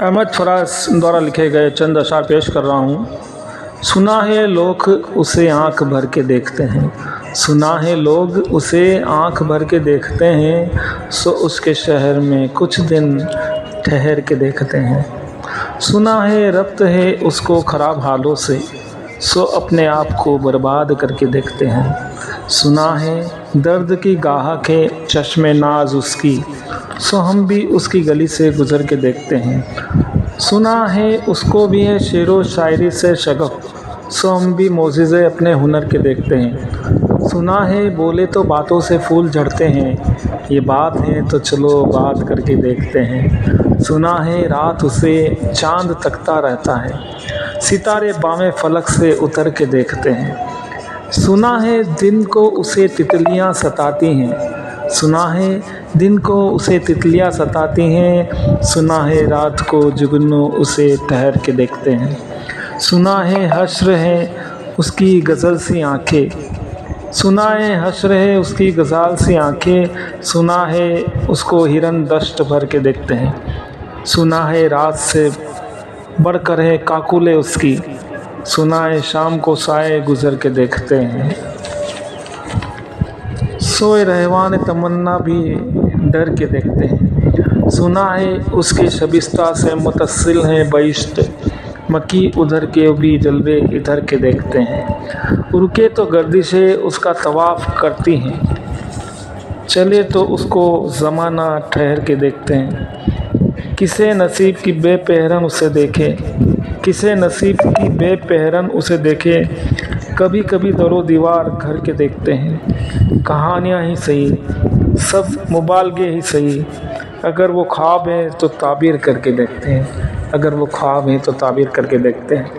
अहमद फराज द्वारा लिखे गए चंद अशार पेश कर रहा हूँ। सुना है लोग उसे आँख भर के देखते हैं। सुना है लोग उसे आँख भर के देखते हैं, सो उसके शहर में कुछ दिन ठहर के देखते हैं। सुना है रब्त है उसको ख़राब हालों से, सो अपने आप को बर्बाद करके देखते हैं। सुना है, दर्द की गाहक है चश्मे नाज उसकी। सो हम भी उसकी गली से गुज़र के देखते हैं। सुना है, उसको भी है शेर व शायरी से शगफ। सो हम भी मोज़े अपने हुनर के देखते हैं। सुना है, बोले तो बातों से फूल झड़ते हैं। ये बात है तो चलो बात करके देखते हैं। सुना है, रात उसे चाँद तकता रहता है। सितारे बामे फलक से उतर के देखते हैं। सुना है दिन को उसे तितलियाँ सताती हैं। सुना है दिन को उसे तितलियाँ सताती हैं। सुना है रात को जुगनू उसे ठहर के देखते हैं। सुना है हश्र है उसकी गज़ल सी आँखें। सुना है हश्र है उसकी गज़ाल सी आँखें। सुना है उसको हिरन दश्त भर के देखते हैं। सुना है रात से बढ़कर है काकुले उसकी। सुना है शाम को साए गुज़र के देखते हैं। सोए रहवान तमन्ना भी डर के देखते हैं। सुना है उसके शबिस्ता से मुतसिल हैं बहिश्त मकी उधर के भी जलवे इधर के देखते हैं। रुके तो गर्दिशें उसका तवाफ़ करती हैं। चले तो उसको ज़माना ठहर के देखते हैं। किसे नसीब की बेपहरन उसे देखे? किसे नसीब की बेपहरन उसे देखे? कभी कभी दरो दीवार घर के देखते हैं। कहानियाँ ही सही, सब मुबालगे ही सही। अगर वो ख्वाब हैं तो ताबीर करके देखते हैं। अगर वो ख्वाब हैं तो ताबीर करके देखते हैं।